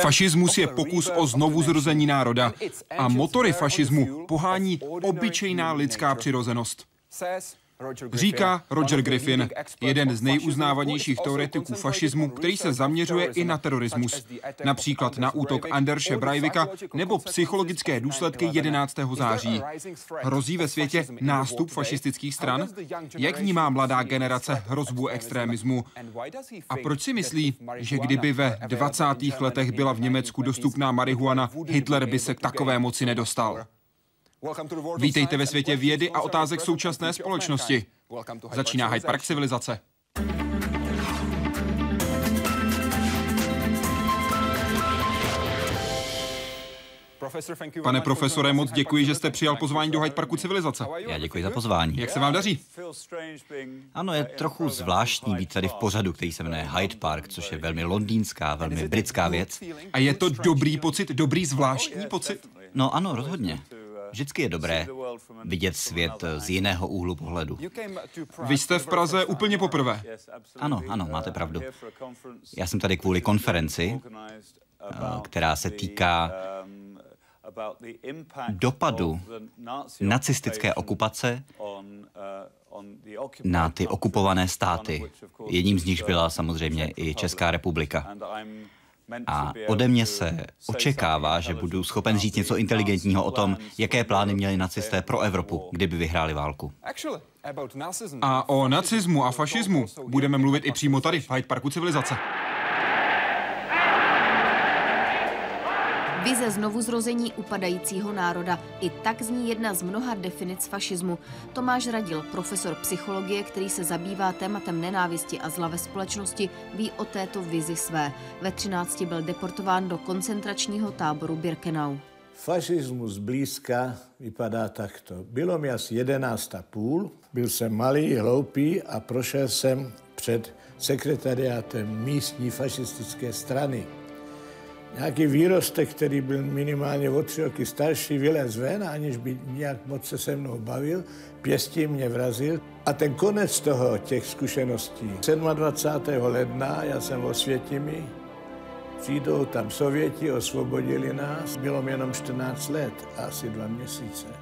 Fašismus je pokus o znovu zrození národa a motory fašismu pohání obyčejná lidská přirozenost. Říká Roger Griffin, jeden z nejuznávanějších teoretiků fašismu, který se zaměřuje i na terorismus, například na útok Anderše Breivika nebo psychologické důsledky 11. září. Hrozí ve světě nástup fašistických stran? Jak vnímá mladá generace hrozbu extremismu? A proč si myslí, že kdyby ve 20. letech byla v Německu dostupná marihuana, Hitler by se k takové moci nedostal? Vítejte ve světě vědy a otázek současné společnosti. Začíná Hyde Park civilizace. Pane profesore, moc děkuji, že jste přijal pozvání do Hyde Parku civilizace. Já děkuji za pozvání. Jak se vám daří? Ano, je trochu zvláštní být tady v pořadu, který se jmenuje Hyde Park, což je velmi londýnská, velmi britská věc. A je to dobrý pocit, dobrý zvláštní pocit? No ano, rozhodně. Vždycky je dobré vidět svět z jiného úhlu pohledu. Vy jste v Praze úplně poprvé. Ano, ano, máte pravdu. Já jsem tady kvůli konferenci, která se týká dopadu nacistické okupace na ty okupované státy. Jedním z nich byla samozřejmě i Česká republika. A ode mě se očekává, že budu schopen říct něco inteligentního o tom, jaké plány měli nacisté pro Evropu, kdyby vyhráli válku. A o nacismu a fašismu budeme mluvit i přímo tady v Hyde Parku civilizace. Vize znovuzrození upadajícího národa. I tak zní jedna z mnoha definic fašismu. Tomáš Radil, profesor psychologie, který se zabývá tématem nenávisti a zla ve společnosti, ví o této vizi své. Ve 13 byl deportován do koncentračního táboru Birkenau. Fašismus blízka vypadá takto. Bylo mi asi 11 a půl, byl jsem malý, hloupý a prošel jsem před sekretariátem místní fašistické strany nějaký výrostek, který byl minimálně o tři roky starší, vylez ven, aniž by nějak moc se se mnou bavil, pěstí mě vrazil. A ten konec toho, těch zkušeností, 27. ledna, já jsem v Osvětimi, přijdou tam Sověti, osvobodili nás, bylo mi jenom 14 let, asi dva měsíce.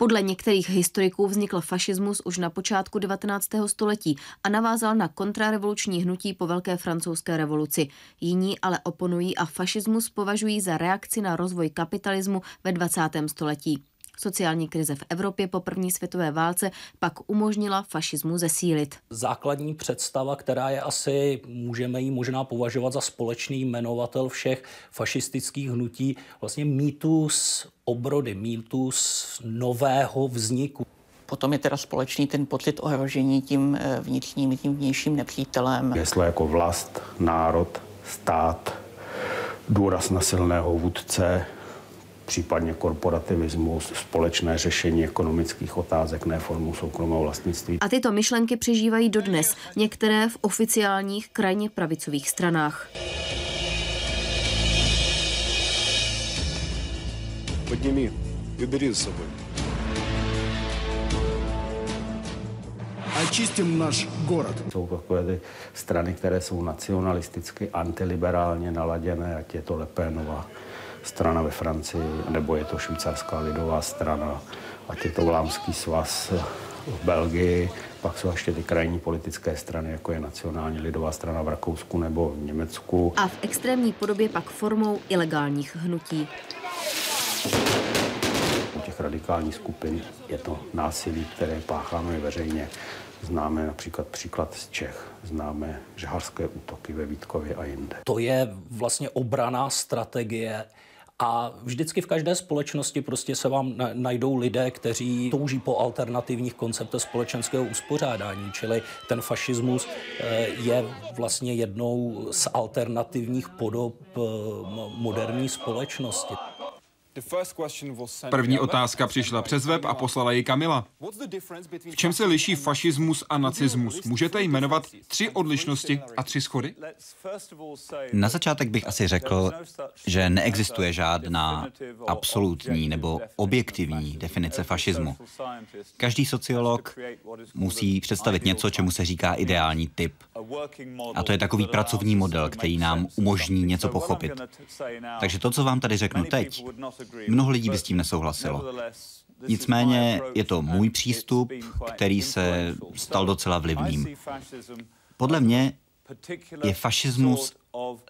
Podle některých historiků vznikl fašismus už na počátku 19. století a navázal na kontrarevoluční hnutí po Velké francouzské revoluci. Jiní ale oponují a fašismus považují za reakci na rozvoj kapitalismu ve 20. století. Sociální krize v Evropě po první světové válce pak umožnila fašismu zesílit. Základní představa, která je asi, můžeme ji možná považovat za společný jmenovatel všech fašistických hnutí, vlastně mýtus obrody, mýtus nového vzniku. Potom je teda společný ten pocit ohrožení tím eh, vnitřním, tím vnějším nepřítelem. Jestli jako vlast, národ, stát, důraz na silného vůdce, případně korporativismus, společné řešení ekonomických otázek, ne formu soukromého vlastnictví. A tyto myšlenky přežívají dodnes, některé v oficiálních krajně pravicových stranách. Подними и бери с собой. Очистим наш город. Jsou takové ty strany, které jsou nacionalisticky, antiliberálně naladěné, ať je to Lepénová strana ve Francii, nebo je to švýcarská lidová strana, ať je to Vlámský svaz v Belgii, pak jsou ještě ty krajní politické strany, jako je Nacionální lidová strana v Rakousku nebo v Německu. A v extrémní podobě pak formou ilegálních hnutí. U těch radikálních skupin je to násilí, které pácháme veřejně. Známe například příklad z Čech, známe žaharské útoky ve Vítkově a jinde. To je vlastně obraná strategie a vždycky v každé společnosti prostě se vám najdou lidé, kteří touží po alternativních konceptech společenského uspořádání, čili ten fašismus eh, je vlastně jednou z alternativních podob eh, moderní společnosti. První otázka přišla přes web a poslala ji Kamila. V čem se liší fašismus a nacismus? Můžete jmenovat tři odlišnosti a tři schody? Na začátek bych asi řekl, že neexistuje žádná absolutní nebo objektivní definice fašismu. Každý sociolog musí představit něco, čemu se říká ideální typ. A to je takový pracovní model, který nám umožní něco pochopit. Takže to, co vám tady řeknu teď, mnoho lidí by s tím nesouhlasilo. Nicméně je to můj přístup, který se stal docela vlivným. Podle mě je fašismus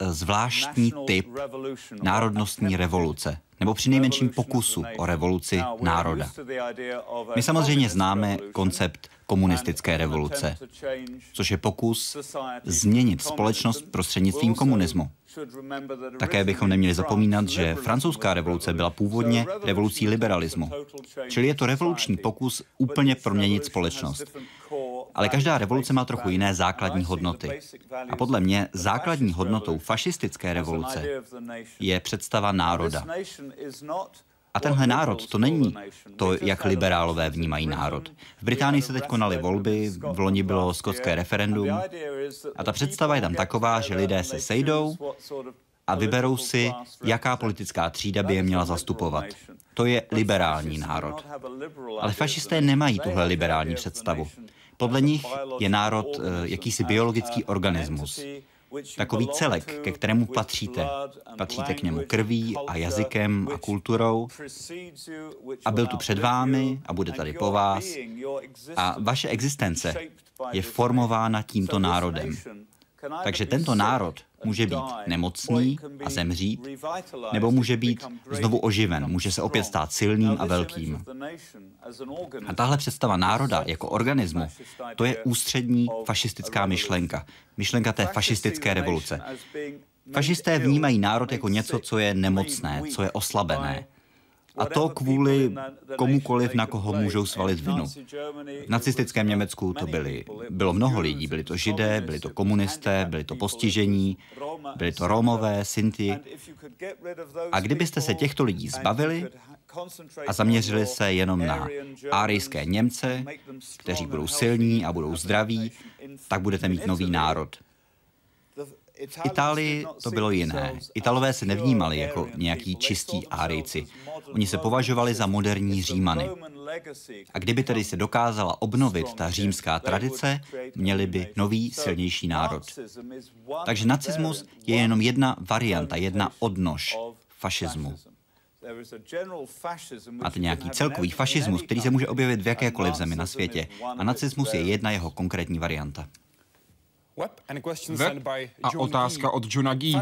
zvláštní typ národnostní revoluce, nebo přinejmenším pokusu o revoluci národa. My samozřejmě známe koncept komunistické revoluce, což je pokus změnit společnost prostřednictvím komunismu. Také bychom neměli zapomínat, že francouzská revoluce byla původně revolucí liberalismu. Čili je to revoluční pokus úplně proměnit společnost. Ale každá revoluce má trochu jiné základní hodnoty. A podle mě základní hodnotou fašistické revoluce je představa národa. A tenhle národ, to není to, jak liberálové vnímají národ. V Británii se teď konaly volby, v loni bylo skotské referendum a ta představa je tam taková, že lidé se sejdou a vyberou si, jaká politická třída by je měla zastupovat. To je liberální národ. Ale fašisté nemají tuhle liberální představu. Podle nich je národ eh, jakýsi biologický organismus, takový celek, ke kterému patříte. Patříte k němu krví a jazykem a kulturou a byl tu před vámi a bude tady po vás a vaše existence je formována tímto národem. Takže tento národ může být nemocný a zemřít, nebo může být znovu oživen, může se opět stát silným a velkým. A tahle představa národa jako organismu, to je ústřední fašistická myšlenka. Myšlenka té fašistické revoluce. Fašisté vnímají národ jako něco, co je nemocné, co je oslabené. A to kvůli komukoliv, na koho můžou svalit vinu. V nacistickém Německu to byly, bylo mnoho lidí. Byli to židé, byli to komunisté, byli to postižení, byli to Romové, Sinti. A kdybyste se těchto lidí zbavili a zaměřili se jenom na árijské Němce, kteří budou silní a budou zdraví, tak budete mít nový národ. Itálii to bylo jiné. Italové se nevnímali jako nějaký čistí árijci. Oni se považovali za moderní římany. A kdyby tedy se dokázala obnovit ta římská tradice, měli by nový, silnější národ. Takže nacismus je jenom jedna varianta, jedna odnož fašismu. Máte nějaký celkový fašismus, který se může objevit v jakékoliv zemi na světě. A nacismus je jedna jeho konkrétní varianta. Web a otázka od Johna Gee.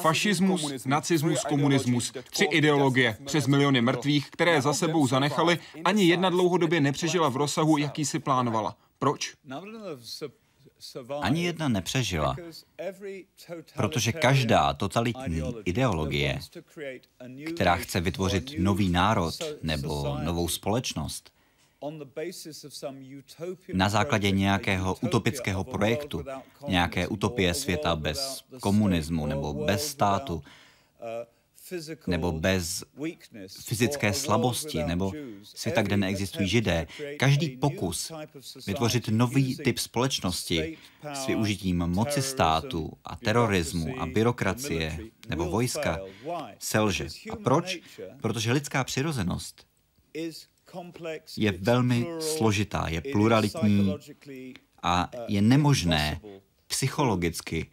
Fašismus, nacismus, komunismus. Tři ideologie, přes miliony mrtvých, které za sebou zanechali, ani jedna dlouhodobě nepřežila v rozsahu, jaký si plánovala. Proč? Ani jedna nepřežila, protože každá totalitní ideologie, která chce vytvořit nový národ nebo novou společnost, na základě nějakého utopického projektu, nějaké utopie světa bez komunismu nebo bez státu, nebo bez fyzické slabosti, nebo světa, kde neexistují židé. Každý pokus vytvořit nový typ společnosti s využitím moci státu a terorismu a byrokracie nebo vojska selže. A proč? Protože lidská přirozenost je velmi složitá, je pluralitní a je nemožné psychologicky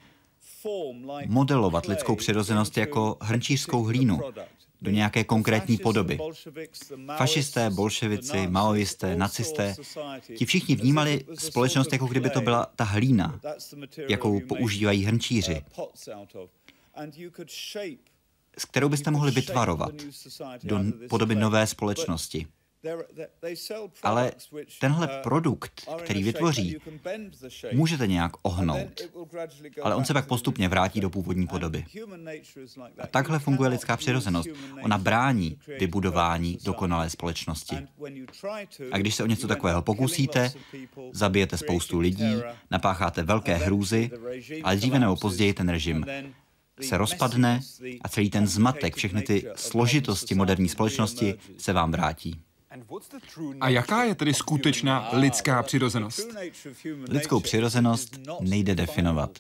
modelovat lidskou přirozenost jako hrnčířskou hlínu do nějaké konkrétní podoby. Fašisté, bolševici, maoisté, nacisté, ti všichni vnímali společnost, jako kdyby to byla ta hlína, jakou používají hrnčíři, s kterou byste mohli vytvarovat do podoby nové společnosti. Ale tenhle produkt, který vytvoří, můžete nějak ohnout, ale on se pak postupně vrátí do původní podoby. A takhle funguje lidská přirozenost. Ona brání vybudování dokonalé společnosti. A když se o něco takového pokusíte, zabijete spoustu lidí, napácháte velké hrůzy, ale dříve nebo později ten režim se rozpadne a celý ten zmatek, všechny ty složitosti moderní společnosti se vám vrátí. A jaká je tedy skutečná lidská přirozenost? Lidskou přirozenost nejde definovat.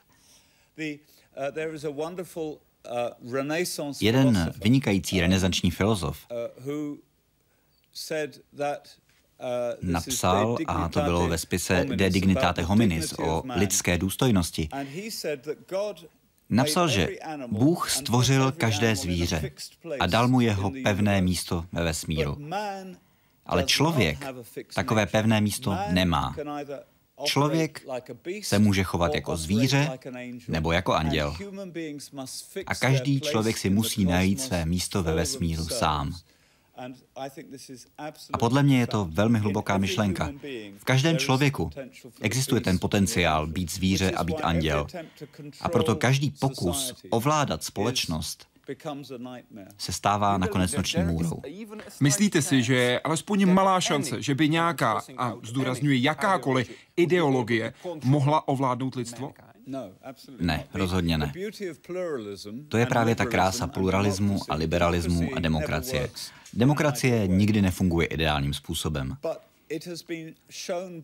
Jeden vynikající renesanční filozof napsal, a to bylo ve spise De Dignitate Hominis o lidské důstojnosti, napsal, že Bůh stvořil každé zvíře a dal mu jeho pevné místo ve vesmíru. Ale člověk takové pevné místo nemá. Člověk se může chovat jako zvíře nebo jako anděl. A každý člověk si musí najít své místo ve vesmíru sám. A podle mě je to velmi hluboká myšlenka. V každém člověku existuje ten potenciál být zvíře a být anděl. A proto každý pokus ovládat společnost se stává nakonec noční můrou. Myslíte si, že je alespoň malá šance, že by nějaká, a zdůrazňuji jakákoliv, ideologie mohla ovládnout lidstvo? Ne, rozhodně ne. To je právě ta krása pluralismu a liberalismu a demokracie. Demokracie nikdy nefunguje ideálním způsobem.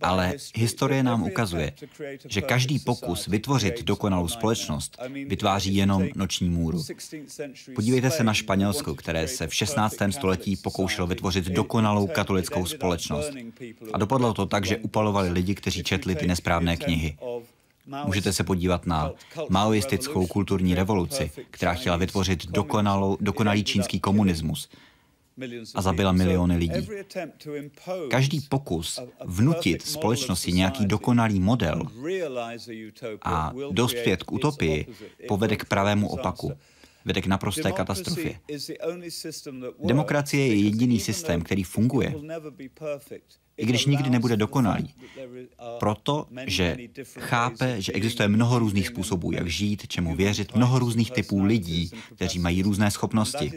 Ale historie nám ukazuje, že každý pokus vytvořit dokonalou společnost vytváří jenom noční můru. Podívejte se na Španělsko, které se v 16. století pokoušelo vytvořit dokonalou katolickou společnost. A dopadlo to tak, že upalovali lidi, kteří četli ty nesprávné knihy. Můžete se podívat na maoistickou kulturní revoluci, která chtěla vytvořit dokonalou, dokonalý čínský komunismus a zabila miliony lidí. Každý pokus vnutit společnosti nějaký dokonalý model a dospět k utopii povede k pravému opaku vede k naprosté katastrofě. Demokracie je jediný systém, který funguje, i když nikdy nebude dokonalý. Proto, že chápe, že existuje mnoho různých způsobů, jak žít, čemu věřit, mnoho různých typů lidí, kteří mají různé schopnosti.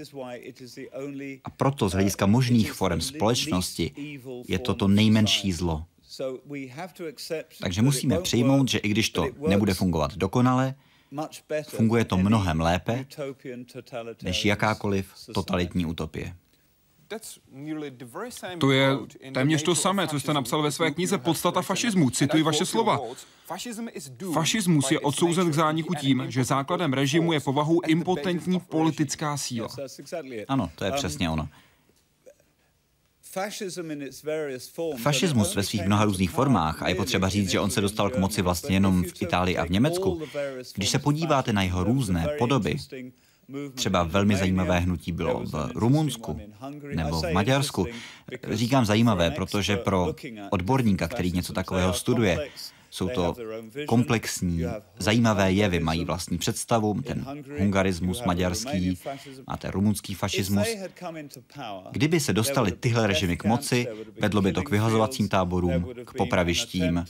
A proto z hlediska možných forem společnosti je to to nejmenší zlo. Takže musíme přijmout, že i když to nebude fungovat dokonale, funguje to mnohem lépe než jakákoliv totalitní utopie. To je téměř to samé, co jste napsal ve své knize Podstata fašismu. Cituji vaše slova. Fašismus je odsouzen k zániku tím, že základem režimu je povahou impotentní politická síla. Ano, to je přesně ono. Fašismus ve svých mnoha různých formách, a je potřeba říct, že on se dostal k moci vlastně jenom v Itálii a v Německu, když se podíváte na jeho různé podoby, Třeba velmi zajímavé hnutí bylo v Rumunsku nebo v Maďarsku. Říkám zajímavé, protože pro odborníka, který něco takového studuje, jsou to komplexní, zajímavé jevy, mají vlastní představu, ten hungarismus maďarský, máte rumunský fašismus. Kdyby se dostali tyhle režimy k moci, vedlo by to k vyhazovacím táborům, k popravištím,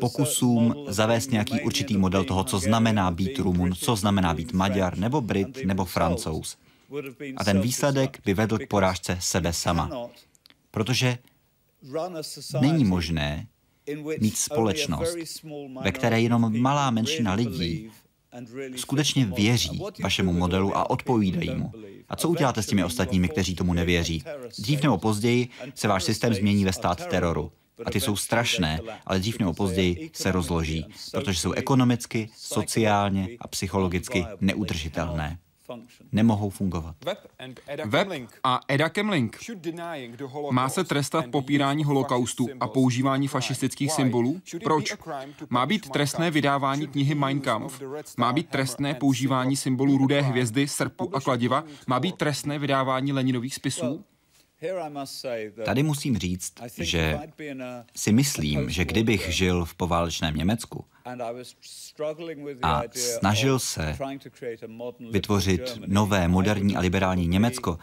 pokusům zavést nějaký určitý model toho, co znamená být Rumun, co znamená být Maďar, nebo Brit, nebo Francouz. A ten výsledek by vedl k porážce sebe sama. Protože není možné mít společnost, ve které jenom malá menšina lidí skutečně věří vašemu modelu a odpovídají mu. A co uděláte s těmi ostatními, kteří tomu nevěří? Dřív nebo později se váš systém změní ve stát teroru. A ty jsou strašné, ale dřív nebo později se rozloží, protože jsou ekonomicky, sociálně a psychologicky neudržitelné nemohou fungovat. Web a Eda Kemling. Má se trestat popírání holokaustu a používání fašistických symbolů? Proč? Má být trestné vydávání knihy Mein Kampf? Má být trestné používání symbolů rudé hvězdy, srpu a kladiva? Má být trestné vydávání Leninových spisů? Tady musím říct, že si myslím, že kdybych žil v poválečném Německu a snažil se vytvořit nové, moderní a liberální Německo,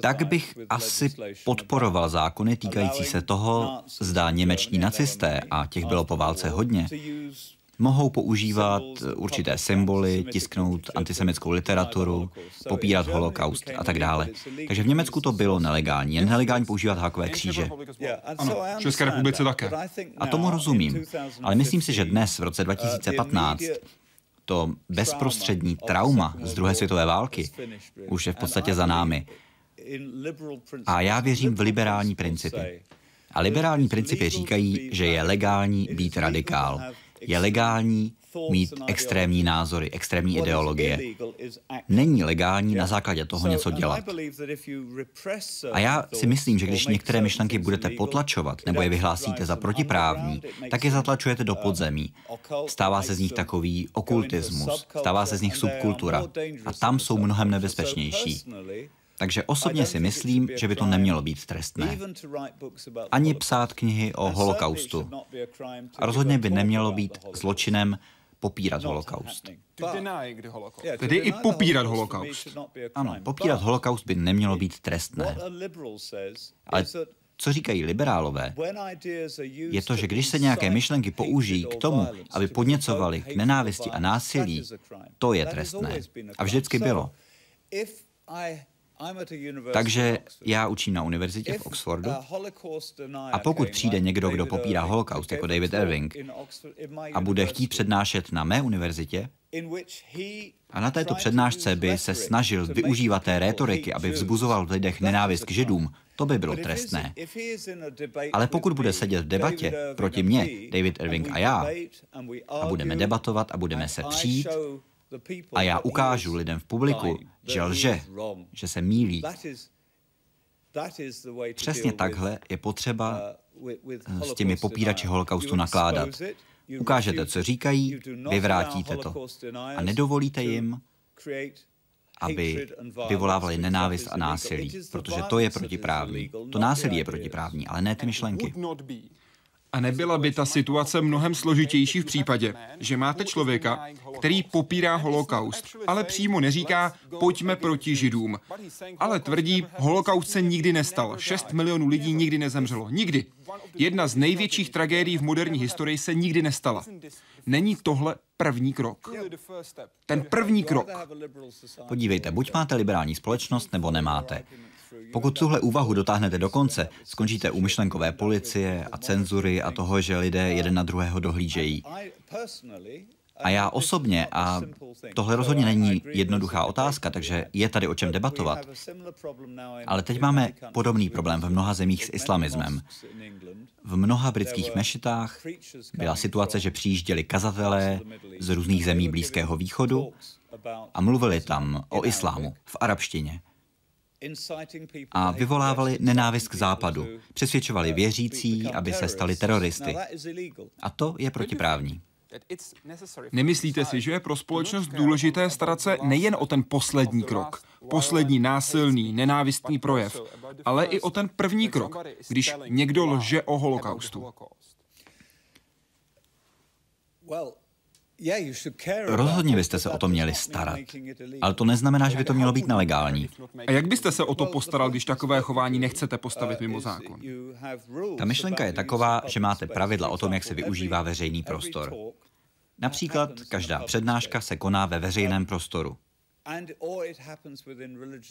tak bych asi podporoval zákony týkající se toho, zda němečtí nacisté, a těch bylo po válce hodně, mohou používat určité symboly, tisknout antisemitskou literaturu, popírat holokaust a tak dále. Takže v Německu to bylo nelegální. Je nelegální používat hákové kříže. Ano, v České republice také. A tomu rozumím. Ale myslím si, že dnes, v roce 2015, To bezprostřední trauma z druhé světové války už je v podstatě za námi. A já věřím v liberální principy. A liberální principy říkají, že je legální být radikál. Je legální mít extrémní názory, extrémní ideologie. Není legální na základě toho něco dělat. A já si myslím, že když některé myšlenky budete potlačovat nebo je vyhlásíte za protiprávní, tak je zatlačujete do podzemí. Stává se z nich takový okultismus, stává se z nich subkultura. A tam jsou mnohem nebezpečnější. Takže osobně si myslím, že by to nemělo být trestné. Ani psát knihy o holokaustu. A rozhodně by nemělo být zločinem popírat holokaust. Tedy i popírat holokaust. Ano, popírat holokaust by nemělo být trestné. Ale co říkají liberálové, je to, že když se nějaké myšlenky použijí k tomu, aby podněcovali k nenávisti a násilí, to je trestné. A vždycky bylo. Takže já učím na univerzitě v Oxfordu. A pokud přijde někdo, kdo popírá holokaust, jako David Irving, a bude chtít přednášet na mé univerzitě, a na této přednášce by se snažil využívat té rétoriky, aby vzbuzoval v lidech nenávist k židům, to by bylo trestné. Ale pokud bude sedět v debatě proti mně, David Irving a já, a budeme debatovat a budeme se přijít, a já ukážu lidem v publiku, že lže, že se mílí. Přesně takhle je potřeba uh, s těmi popírači holokaustu nakládat. Ukážete, co říkají, vyvrátíte to a nedovolíte jim, aby vyvolávali nenávist a násilí, protože to je protiprávní. To násilí je protiprávní, ale ne ty myšlenky. A nebyla by ta situace mnohem složitější v případě, že máte člověka, který popírá holokaust, ale přímo neříká, pojďme proti židům. Ale tvrdí, holokaust se nikdy nestal. 6 milionů lidí nikdy nezemřelo. Nikdy. Jedna z největších tragédií v moderní historii se nikdy nestala. Není tohle první krok? Ten první krok. Podívejte, buď máte liberální společnost, nebo nemáte. Pokud tuhle úvahu dotáhnete do konce, skončíte u myšlenkové policie a cenzury a toho, že lidé jeden na druhého dohlížejí. A já osobně, a tohle rozhodně není jednoduchá otázka, takže je tady o čem debatovat. Ale teď máme podobný problém v mnoha zemích s islamismem. V mnoha britských mešitách byla situace, že přijížděli kazatelé z různých zemí Blízkého východu a mluvili tam o islámu v arabštině a vyvolávali nenávist k západu. Přesvědčovali věřící, aby se stali teroristy. A to je protiprávní. Nemyslíte si, že je pro společnost důležité starat se nejen o ten poslední krok, poslední násilný, nenávistný projev, ale i o ten první krok, když někdo lže o holokaustu? Rozhodně byste se o to měli starat. Ale to neznamená, že by to mělo být nelegální. A jak byste se o to postaral, když takové chování nechcete postavit mimo zákon? Ta myšlenka je taková, že máte pravidla o tom, jak se využívá veřejný prostor. Například každá přednáška se koná ve veřejném prostoru.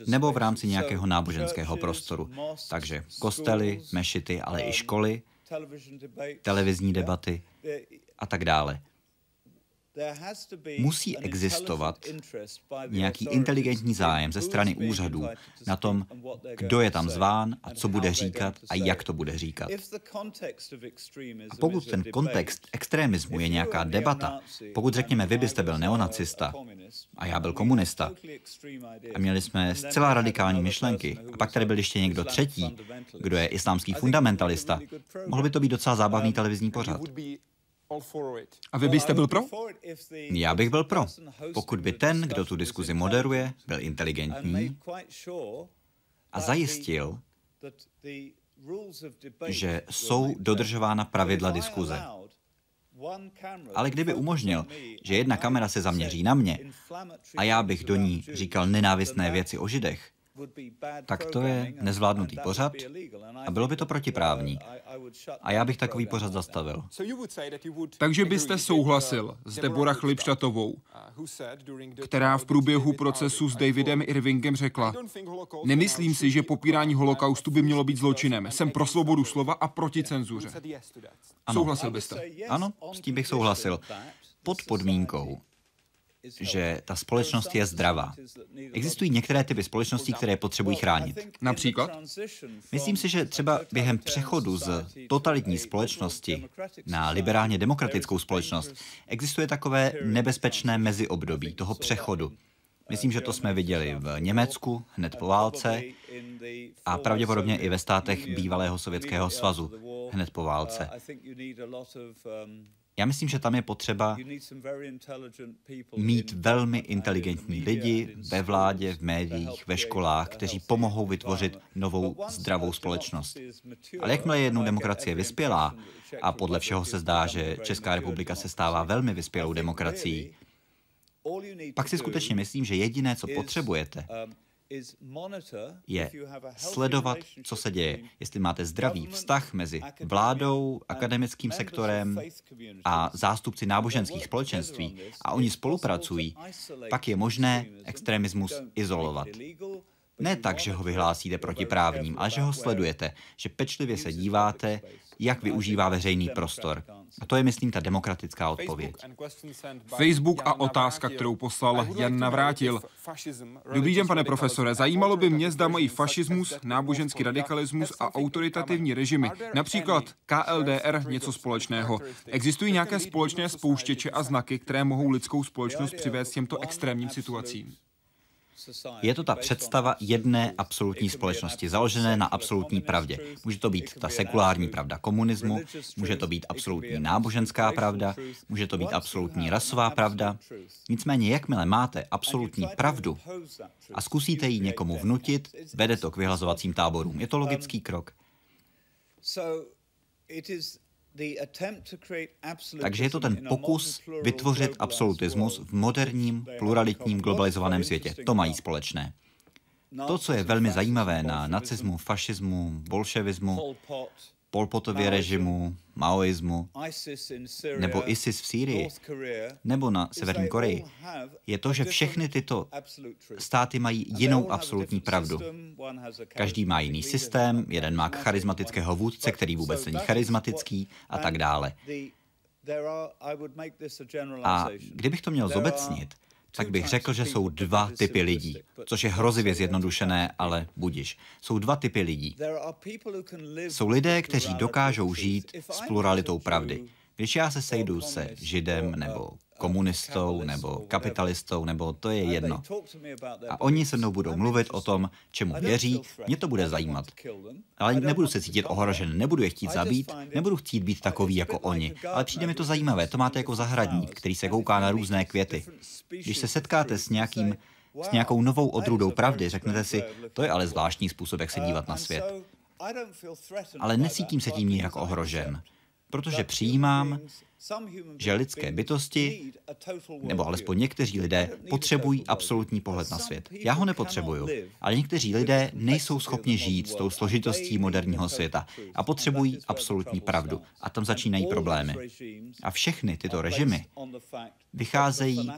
Nebo v rámci nějakého náboženského prostoru. Takže kostely, mešity, ale i školy, televizní debaty a tak dále. Musí existovat nějaký inteligentní zájem ze strany úřadů na tom, kdo je tam zván a co bude říkat a jak to bude říkat. A pokud ten kontext extremismu je nějaká debata, pokud řekněme, vy byste byl neonacista a já byl komunista a měli jsme zcela radikální myšlenky a pak tady byl ještě někdo třetí, kdo je islámský fundamentalista, mohl by to být docela zábavný televizní pořad. A vy byste byl pro? Já bych byl pro, pokud by ten, kdo tu diskuzi moderuje, byl inteligentní a zajistil, že jsou dodržována pravidla diskuze. Ale kdyby umožnil, že jedna kamera se zaměří na mě a já bych do ní říkal nenávistné věci o židech, tak to je nezvládnutý pořad a bylo by to protiprávní. A já bych takový pořad zastavil. Takže byste souhlasil s Deborah Chlipštatovou, která v průběhu procesu s Davidem Irvingem řekla, nemyslím si, že popírání holokaustu by mělo být zločinem. Jsem pro svobodu slova a proti cenzuře. Ano. Souhlasil byste? Ano, s tím bych souhlasil. Pod podmínkou, že ta společnost je zdravá. Existují některé typy společností, které potřebují chránit. Například? Myslím si, že třeba během přechodu z totalitní společnosti na liberálně demokratickou společnost existuje takové nebezpečné meziobdobí toho přechodu. Myslím, že to jsme viděli v Německu hned po válce a pravděpodobně i ve státech bývalého Sovětského svazu hned po válce. Já myslím, že tam je potřeba mít velmi inteligentní lidi ve vládě, v médiích, ve školách, kteří pomohou vytvořit novou zdravou společnost. Ale jakmile je jednou demokracie vyspělá, a podle všeho se zdá, že Česká republika se stává velmi vyspělou demokracií, pak si skutečně myslím, že jediné, co potřebujete, je sledovat, co se děje. Jestli máte zdravý vztah mezi vládou, akademickým sektorem a zástupci náboženských společenství a oni spolupracují, pak je možné extremismus izolovat. Ne tak, že ho vyhlásíte protiprávním, ale že ho sledujete, že pečlivě se díváte, jak využívá veřejný prostor. A to je, myslím, ta demokratická odpověď. Facebook a otázka, kterou poslal Jan Navrátil. Dobrý den, pane profesore. Zajímalo by mě, zda mají fašismus, náboženský radikalismus a autoritativní režimy, například KLDR, něco společného. Existují nějaké společné spouštěče a znaky, které mohou lidskou společnost přivést těmto extrémním situacím? Je to ta představa jedné absolutní společnosti, založené na absolutní pravdě. Může to být ta sekulární pravda komunismu, může to být absolutní náboženská pravda, může to být absolutní rasová pravda. Nicméně, jakmile máte absolutní pravdu a zkusíte ji někomu vnutit, vede to k vyhlazovacím táborům. Je to logický krok. Takže je to ten pokus vytvořit absolutismus v moderním, pluralitním, globalizovaném světě. To mají společné. To, co je velmi zajímavé na nacismu, fašismu, bolševismu, Polpotově režimu, maoismu, nebo ISIS v Sýrii, nebo na Severní Koreji, je to, že všechny tyto státy mají jinou absolutní pravdu. Každý má jiný systém, jeden má charismatického vůdce, který vůbec není charismatický a tak dále. A kdybych to měl zobecnit, tak bych řekl, že jsou dva typy lidí, což je hrozivě zjednodušené, ale budiš. Jsou dva typy lidí. Jsou lidé, kteří dokážou žít s pluralitou pravdy. Když já se sejdu se židem nebo komunistou nebo kapitalistou, nebo to je jedno. A oni se mnou budou mluvit o tom, čemu věří, mě to bude zajímat. Ale nebudu se cítit ohrožen, nebudu je chtít zabít, nebudu chtít být takový jako oni. Ale přijde mi to zajímavé, to máte jako zahradník, který se kouká na různé květy. Když se setkáte s nějakým s nějakou novou odrůdou pravdy, řeknete si, to je ale zvláštní způsob, jak se dívat na svět. Ale necítím se tím nijak ohrožen, protože přijímám, že lidské bytosti, nebo alespoň někteří lidé, potřebují absolutní pohled na svět. Já ho nepotřebuju, ale někteří lidé nejsou schopni žít s tou složitostí moderního světa a potřebují absolutní pravdu. A tam začínají problémy. A všechny tyto režimy vycházejí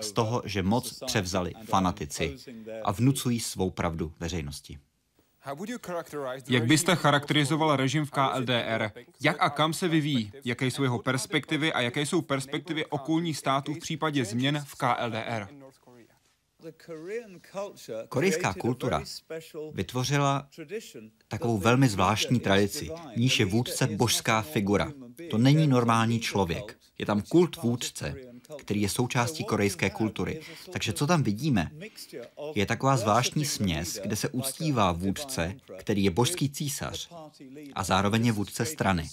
z toho, že moc převzali fanatici a vnucují svou pravdu veřejnosti. Jak byste charakterizoval režim v KLDR? Jak a kam se vyvíjí? Jaké jsou jeho perspektivy a jaké jsou perspektivy okolních států v případě změn v KLDR? Korejská kultura vytvořila takovou velmi zvláštní tradici, níž je vůdce božská figura. To není normální člověk. Je tam kult vůdce, který je součástí korejské kultury. Takže co tam vidíme, je taková zvláštní směs, kde se uctívá vůdce, který je božský císař a zároveň je vůdce strany.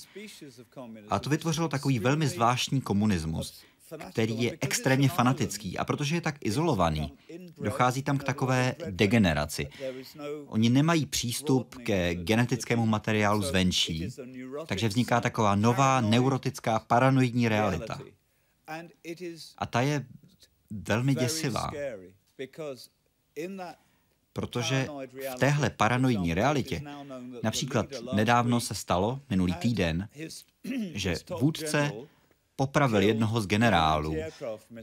A to vytvořilo takový velmi zvláštní komunismus, který je extrémně fanatický a protože je tak izolovaný, dochází tam k takové degeneraci. Oni nemají přístup ke genetickému materiálu zvenčí, takže vzniká taková nová neurotická paranoidní realita. A ta je velmi děsivá, protože v téhle paranoidní realitě, například nedávno se stalo, minulý týden, že vůdce popravil jednoho z generálů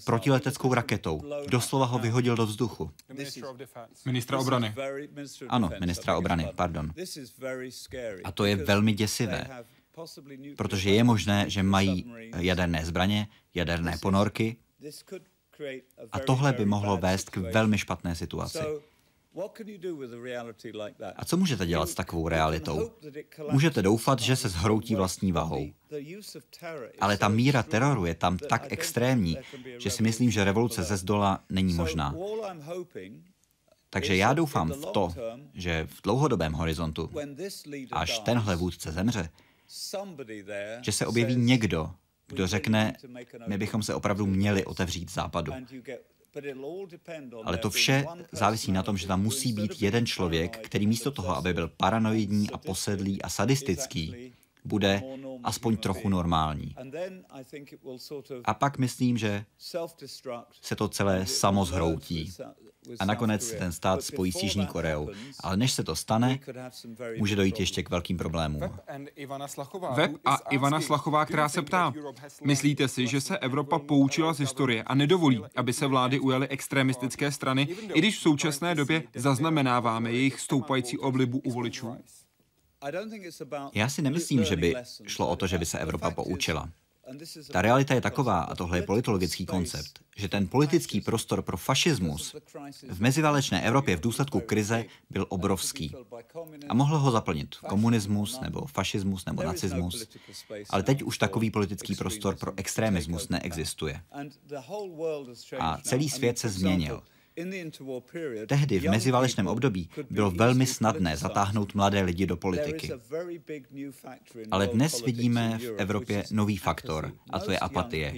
protileteckou raketou. Doslova ho vyhodil do vzduchu. Ministra obrany. Ano, ministra obrany, pardon. A to je velmi děsivé, protože je možné, že mají jaderné zbraně, jaderné ponorky A tohle by mohlo vést k velmi špatné situaci. A co můžete dělat s takovou realitou? Můžete doufat, že se zhroutí vlastní vahou. Ale ta míra teroru je tam tak extrémní, že si myslím, že revoluce ze zdola není možná. Takže já doufám v to, že v dlouhodobém horizontu, až tenhle vůdce zemře, že se objeví někdo, kdo řekne, my bychom se opravdu měli otevřít západu. Ale to vše závisí na tom, že tam musí být jeden člověk, který místo toho, aby byl paranoidní a posedlý a sadistický, bude aspoň trochu normální. A pak myslím, že se to celé samo zhroutí. A nakonec se ten stát spojí s Jižní Koreou. Ale než se to stane, může dojít ještě k velkým problémům. Web a Ivana Slachová, která se ptá, myslíte si, že se Evropa poučila z historie a nedovolí, aby se vlády ujaly extremistické strany, i když v současné době zaznamenáváme jejich stoupající oblibu u voličů? Já si nemyslím, že by šlo o to, že by se Evropa poučila. Ta realita je taková, a tohle je politologický koncept, že ten politický prostor pro fašismus v meziválečné Evropě v důsledku krize byl obrovský. A mohl ho zaplnit komunismus, nebo fašismus, nebo nacismus. Ale teď už takový politický prostor pro extremismus neexistuje. A celý svět se změnil. Tehdy v meziválečném období bylo velmi snadné zatáhnout mladé lidi do politiky. Ale dnes vidíme v Evropě nový faktor, a to je apatie.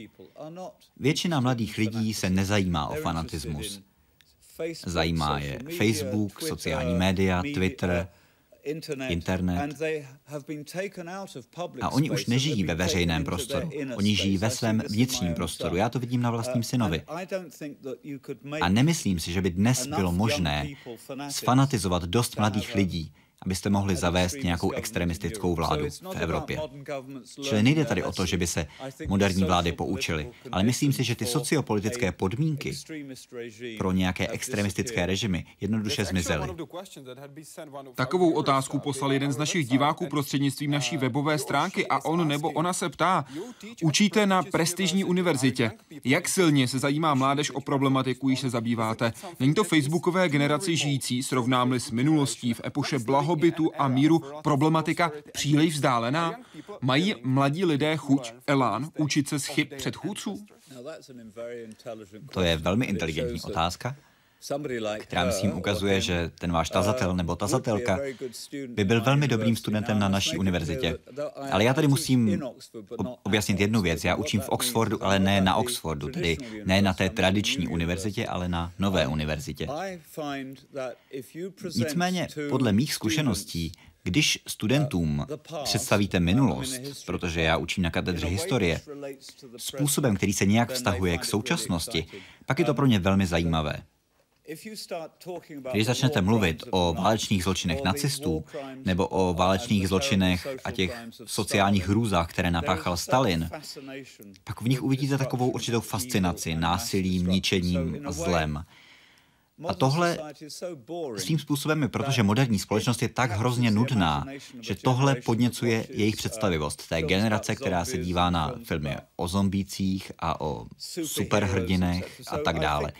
Většina mladých lidí se nezajímá o fanatismus. Zajímá je Facebook, sociální média, Twitter, internet. A oni už nežijí ve veřejném prostoru. Oni žijí ve svém vnitřním prostoru. Já to vidím na vlastním synovi. A nemyslím si, že by dnes bylo možné sfanatizovat dost mladých lidí, abyste mohli zavést nějakou extremistickou vládu v Evropě. Čili nejde tady o to, že by se moderní vlády poučily, ale myslím si, že ty sociopolitické podmínky pro nějaké extremistické režimy jednoduše zmizely. Takovou otázku poslal jeden z našich diváků prostřednictvím naší webové stránky a on nebo ona se ptá, učíte na prestižní univerzitě. Jak silně se zajímá mládež o problematiku, již se zabýváte? Není to facebookové generaci žijící, srovnáme s minulostí v epoše blaho blahobytu a míru problematika příliš vzdálená? Mají mladí lidé chuť, elán, učit se z chyb předchůdců? To je velmi inteligentní otázka která myslím ukazuje, že ten váš tazatel nebo tazatelka by byl velmi dobrým studentem na naší univerzitě. Ale já tady musím objasnit jednu věc. Já učím v Oxfordu, ale ne na Oxfordu, tedy ne na té tradiční univerzitě, ale na nové univerzitě. Nicméně, podle mých zkušeností, když studentům představíte minulost, protože já učím na katedře historie, způsobem, který se nějak vztahuje k současnosti, pak je to pro ně velmi zajímavé. Když začnete mluvit o válečných zločinech nacistů nebo o válečných zločinech a těch sociálních hrůzách, které napáchal Stalin, pak v nich uvidíte takovou určitou fascinaci násilím, ničením a zlem. A tohle svým způsobem je, protože superní společnost je tak hrozně nudná, že tohle podněcuje jejich představivost té generace, která se dívá na filmy o zombících a o superhrdinech a tak dále.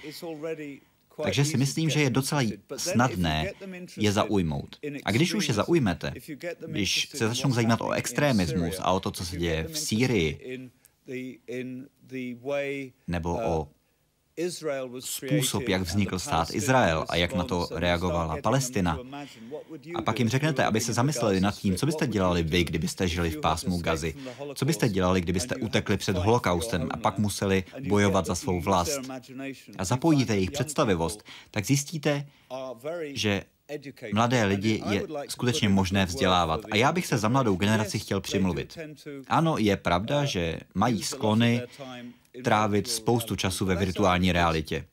Takže si myslím, že je docela snadné je zaujmout. A když už je zaujmete, když se začnou zajímat o extremismus a o to, co se děje v Sýrii, nebo o způsob, jak vznikl stát Izrael a jak na to reagovala Palestina. A pak jim řeknete, aby se zamysleli nad tím, co byste dělali vy, kdybyste žili v pásmu Gazy. Co byste dělali, kdybyste utekli před holokaustem a pak museli bojovat za svou vlast. A zapojíte jejich představivost, tak zjistíte, že Mladé lidi je skutečně možné vzdělávat. A já bych se za mladou generaci chtěl přimluvit. Ano, je pravda, že mají sklony trávit spoustu času ve virtuální realitě.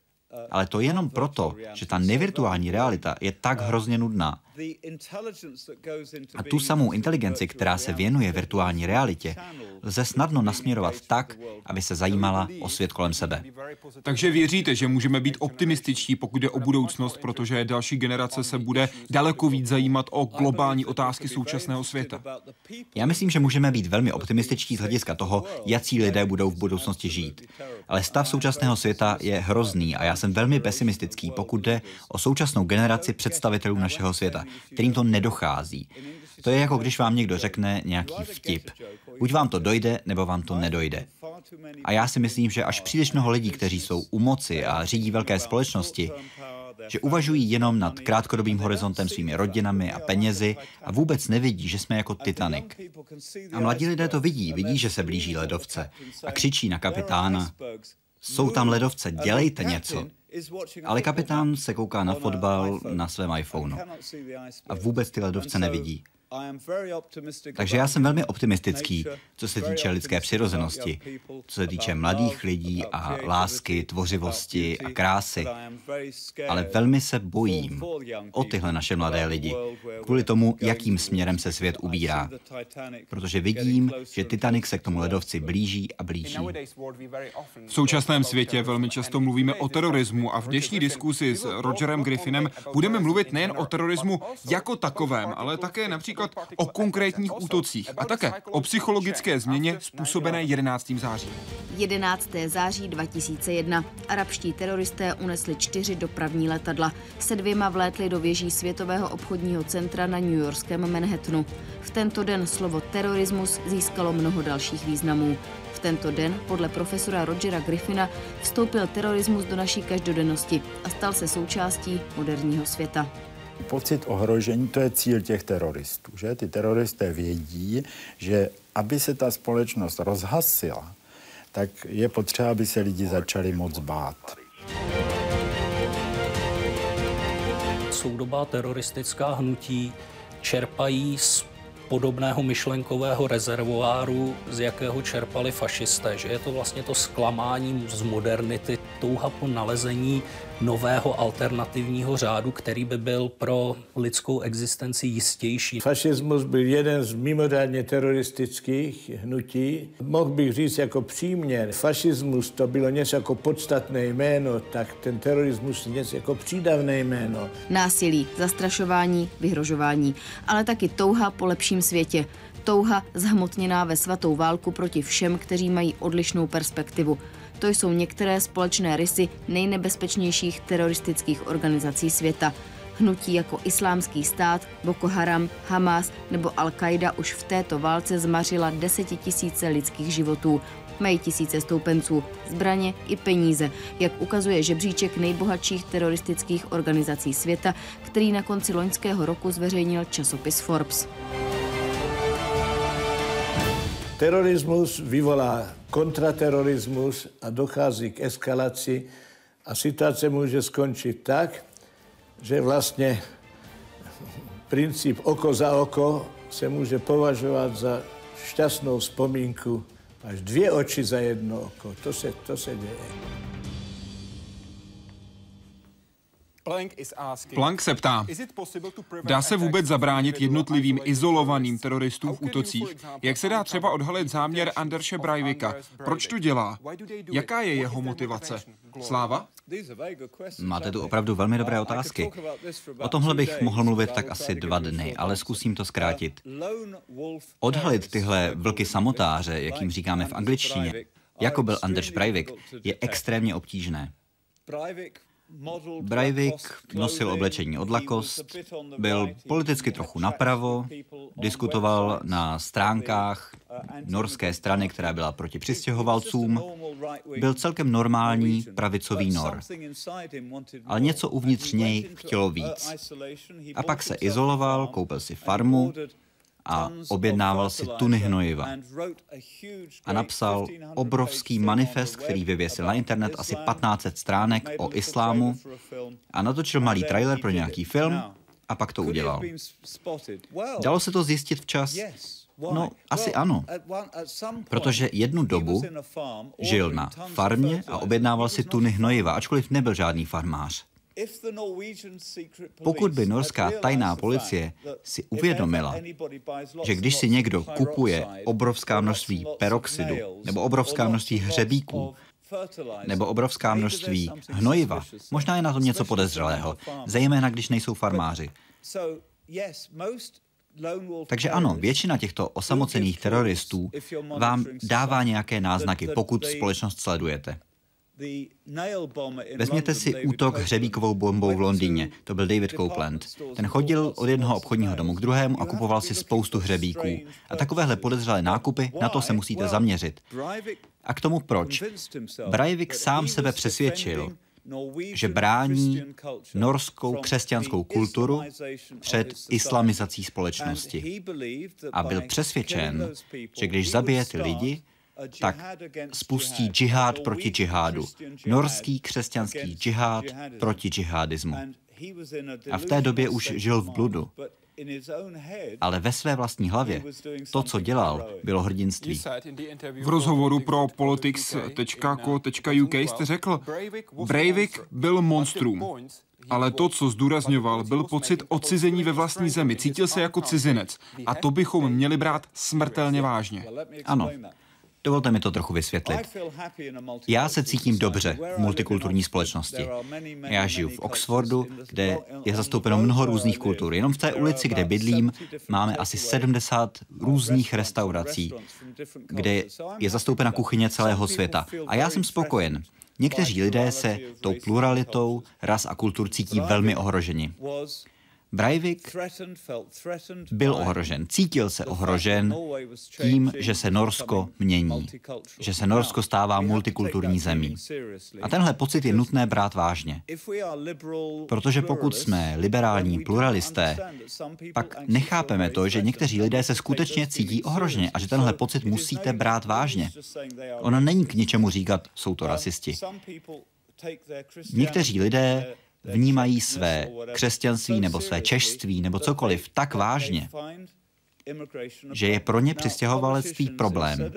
Ale to jenom proto, že ta nevirtuální realita je tak hrozně nudná. A tu samou inteligenci, která se věnuje virtuální realitě, lze snadno nasměrovat tak, aby se zajímala o svět kolem sebe. Takže věříte, že můžeme být optimističtí, pokud jde o budoucnost, protože další generace se bude daleko víc zajímat o globální otázky současného světa? Já myslím, že můžeme být velmi optimističtí z hlediska toho, jaký lidé budou v budoucnosti žít. Ale stav současného světa je hrozný a já jsem velmi pesimistický, pokud jde o současnou generaci představitelů našeho světa, kterým to nedochází. To je jako když vám někdo řekne nějaký vtip. Buď vám to dojde, nebo vám to nedojde. A já si myslím, že až příliš mnoho lidí, kteří jsou u moci a řídí velké společnosti, že uvažují jenom nad krátkodobým horizontem svými rodinami a penězi a vůbec nevidí, že jsme jako Titanic. A mladí lidé to vidí, vidí, že se blíží ledovce a křičí na kapitána, jsou tam ledovce, dělejte něco. Ale kapitán se kouká na fotbal na svém iPhoneu a vůbec ty ledovce nevidí. Takže já jsem velmi optimistický, co se týče lidské přirozenosti, co se týče mladých lidí a lásky, tvořivosti a krásy. Ale velmi se bojím o tyhle naše mladé lidi, kvůli tomu, jakým směrem se svět ubírá. Protože vidím, že Titanic se k tomu ledovci blíží a blíží. V současném světě velmi často mluvíme o terorismu a v dnešní diskusi s Rogerem Griffinem budeme mluvit nejen o terorismu jako takovém, ale také například například o konkrétních útocích a také o psychologické změně způsobené 11. září. 11. září 2001. Arabští teroristé unesli čtyři dopravní letadla. Se dvěma vlétli do věží Světového obchodního centra na New Yorkském Manhattanu. V tento den slovo terorismus získalo mnoho dalších významů. V tento den, podle profesora Rogera Griffina, vstoupil terorismus do naší každodennosti a stal se součástí moderního světa. Pocit ohrožení, to je cíl těch teroristů. Že? Ty teroristé vědí, že aby se ta společnost rozhasila, tak je potřeba, aby se lidi začali moc bát. Soudobá teroristická hnutí čerpají z podobného myšlenkového rezervoáru, z jakého čerpali fašisté, že je to vlastně to zklamání z modernity, touha po nalezení nového alternativního řádu, který by byl pro lidskou existenci jistější. Fašismus byl jeden z mimořádně teroristických hnutí. Mohl bych říct jako příměr, fašismus to bylo něco jako podstatné jméno, tak ten terorismus něco jako přídavné jméno. Násilí, zastrašování, vyhrožování, ale taky touha po lepším světě. Touha zhmotněná ve svatou válku proti všem, kteří mají odlišnou perspektivu. To jsou některé společné rysy nejnebezpečnějších teroristických organizací světa. Hnutí jako Islámský stát, Boko Haram, Hamas nebo Al-Qaida už v této válce zmařila desetitisíce lidských životů. Mají tisíce stoupenců, zbraně i peníze, jak ukazuje žebříček nejbohatších teroristických organizací světa, který na konci loňského roku zveřejnil časopis Forbes. Terorismus vyvolá kontraterorismus a dochází k eskalaci a situace může skončit tak, že vlastně princip oko za oko se může považovat za šťastnou vzpomínku až dvě oči za jedno oko. To se, to se děje. Plank se ptá, dá se vůbec zabránit jednotlivým izolovaným teroristům v útocích? Jak se dá třeba odhalit záměr Anderše Breivika? Proč to dělá? Jaká je jeho motivace? Sláva? Máte tu opravdu velmi dobré otázky. O tomhle bych mohl mluvit tak asi dva dny, ale zkusím to zkrátit. Odhalit tyhle vlky samotáře, jak jim říkáme v angličtině, jako byl Anders Breivik, je extrémně obtížné. Breivik nosil oblečení od Lacoste, byl politicky trochu napravo, diskutoval na stránkách norské strany, která byla proti přistěhovalcům, byl celkem normální pravicový nor. Ale něco uvnitř něj chtělo víc. A pak se izoloval, koupil si farmu, a objednával si tuny hnojiva. A napsal obrovský manifest, který vyvěsil na internet asi 1500 stránek o islámu a natočil malý trailer pro nějaký film a pak to udělal. Dalo se to zjistit včas? No, asi ano. Protože jednu dobu žil na farmě a objednával si tuny hnojiva, ačkoliv nebyl žádný farmář. Pokud by norská tajná policie si uvědomila, že když si někdo kupuje obrovská množství peroxidu nebo obrovská množství hřebíků, nebo obrovská množství hnojiva, možná je na tom něco podezřelého, zejména když nejsou farmáři. Takže ano, většina těchto osamocených teroristů vám dává nějaké náznaky, pokud společnost sledujete. Vezměte si útok hřebíkovou bombou v Londýně. To byl David Copeland. Ten chodil od jednoho obchodního domu k druhému a kupoval si spoustu hřebíků. A takovéhle podezřelé nákupy, na to se musíte zaměřit. A k tomu proč? Breivik sám sebe přesvědčil, že brání norskou křesťanskou kulturu před islamizací společnosti. A byl přesvědčen, že když zabije ty lidi, tak spustí džihad proti džihádu. Norský křesťanský džihad proti džihadismu. A v té době už žil v bludu. Ale ve své vlastní hlavě to, co dělal, bylo hrdinství. V rozhovoru pro politics.co.uk jste řekl, Breivik byl monstrum, ale to, co zdůrazňoval, byl pocit odcizení ve vlastní zemi. Cítil se jako cizinec. A to bychom měli brát smrtelně vážně. Ano, Dovolte mi to trochu vysvětlit. Já se cítím dobře v multikulturní společnosti. Já žiju v Oxfordu, kde je zastoupeno mnoho různých kultur. Jenom v té ulici, kde bydlím, máme asi 70 různých restaurací, kde je zastoupena kuchyně celého světa. A já jsem spokojen. Někteří lidé se tou pluralitou ras a kultur cítí velmi ohroženi. Breivik byl ohrožen, cítil se ohrožen tím, že se Norsko mění, že se Norsko stává multikulturní zemí. A tenhle pocit je nutné brát vážně. Protože pokud jsme liberální pluralisté, pak nechápeme to, že někteří lidé se skutečně cítí ohroženě a že tenhle pocit musíte brát vážně. Ono není k ničemu říkat, jsou to rasisti. Někteří lidé vnímají své křesťanství nebo své češství nebo cokoliv tak vážně, že je pro ně přistěhovalectví problém.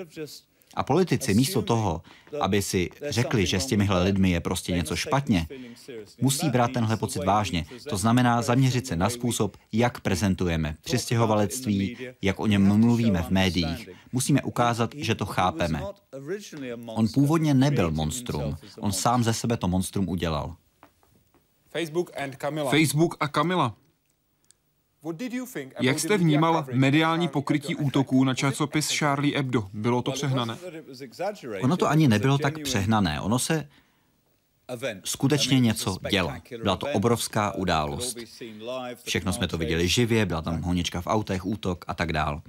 A politici místo toho, aby si řekli, že s těmihle lidmi je prostě něco špatně, musí brát tenhle pocit vážně. To znamená zaměřit se na způsob, jak prezentujeme přistěhovalectví, jak o něm mluvíme v médiích. Musíme ukázat, že to chápeme. On původně nebyl monstrum, on sám ze sebe to monstrum udělal. Facebook, and Camilla. Facebook a Camilla. Jak jste vnímal mediální pokrytí útoků na časopis Charlie Hebdo? Bylo to přehnané? Ono to ani nebylo tak přehnané. Ono se skutečně něco dělo. Byla to obrovská událost. Všechno jsme to viděli živě, byla tam honička v autech, útok a tak dál.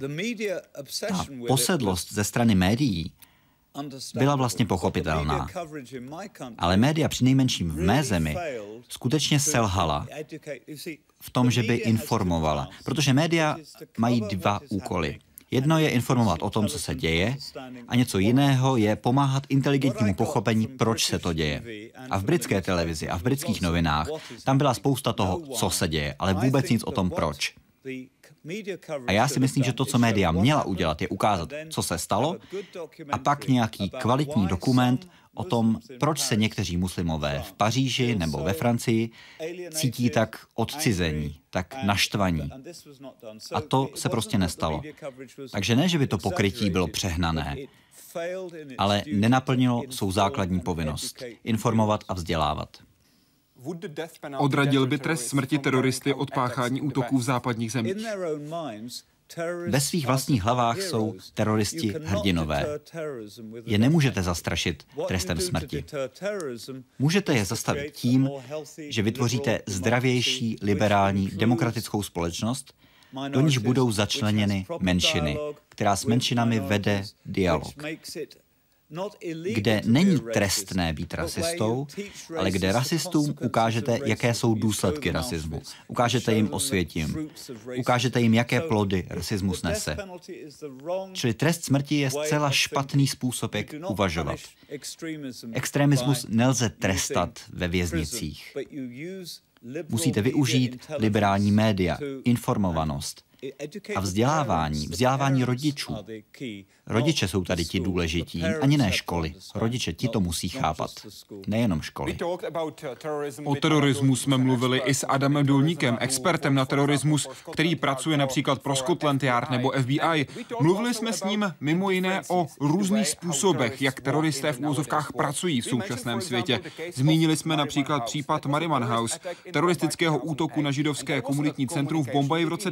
Ta posedlost ze strany médií byla vlastně pochopitelná. Ale média při nejmenším v mé zemi skutečně selhala v tom, že by informovala. Protože média mají dva úkoly. Jedno je informovat o tom, co se děje, a něco jiného je pomáhat inteligentnímu pochopení, proč se to děje. A v britské televizi a v britských novinách tam byla spousta toho, co se děje, ale vůbec nic o tom, proč. A já si myslím, že to, co média měla udělat, je ukázat, co se stalo, a pak nějaký kvalitní dokument o tom, proč se někteří muslimové v Paříži nebo ve Francii cítí tak odcizení, tak naštvaní. A to se prostě nestalo. Takže ne, že by to pokrytí bylo přehnané, ale nenaplnilo svou základní povinnost informovat a vzdělávat. Odradil by trest smrti teroristy od páchání útoků v západních zemích? Ve svých vlastních hlavách jsou teroristi hrdinové. Je nemůžete zastrašit trestem smrti. Můžete je zastavit tím, že vytvoříte zdravější, liberální, demokratickou společnost, do níž budou začleněny menšiny, která s menšinami vede dialog kde není trestné být rasistou, ale kde rasistům ukážete, jaké jsou důsledky rasismu. Ukážete jim osvětím. Ukážete jim, jaké plody rasismus nese. Čili trest smrti je zcela špatný způsob, jak uvažovat. Extremismus nelze trestat ve věznicích, Musíte využít liberální média, informovanost a vzdělávání, vzdělávání rodičů. Rodiče jsou tady ti důležití, ani ne školy. Rodiče ti to musí chápat, nejenom školy. O terorismu jsme mluvili i s Adamem Dolníkem, expertem na terorismus, který pracuje například pro Scotland Yard nebo FBI. Mluvili jsme s ním mimo jiné o různých způsobech, jak teroristé v úzovkách pracují v současném světě. Zmínili jsme například případ Mariman House, teroristického útoku na židovské komunitní centrum v Bombaji v roce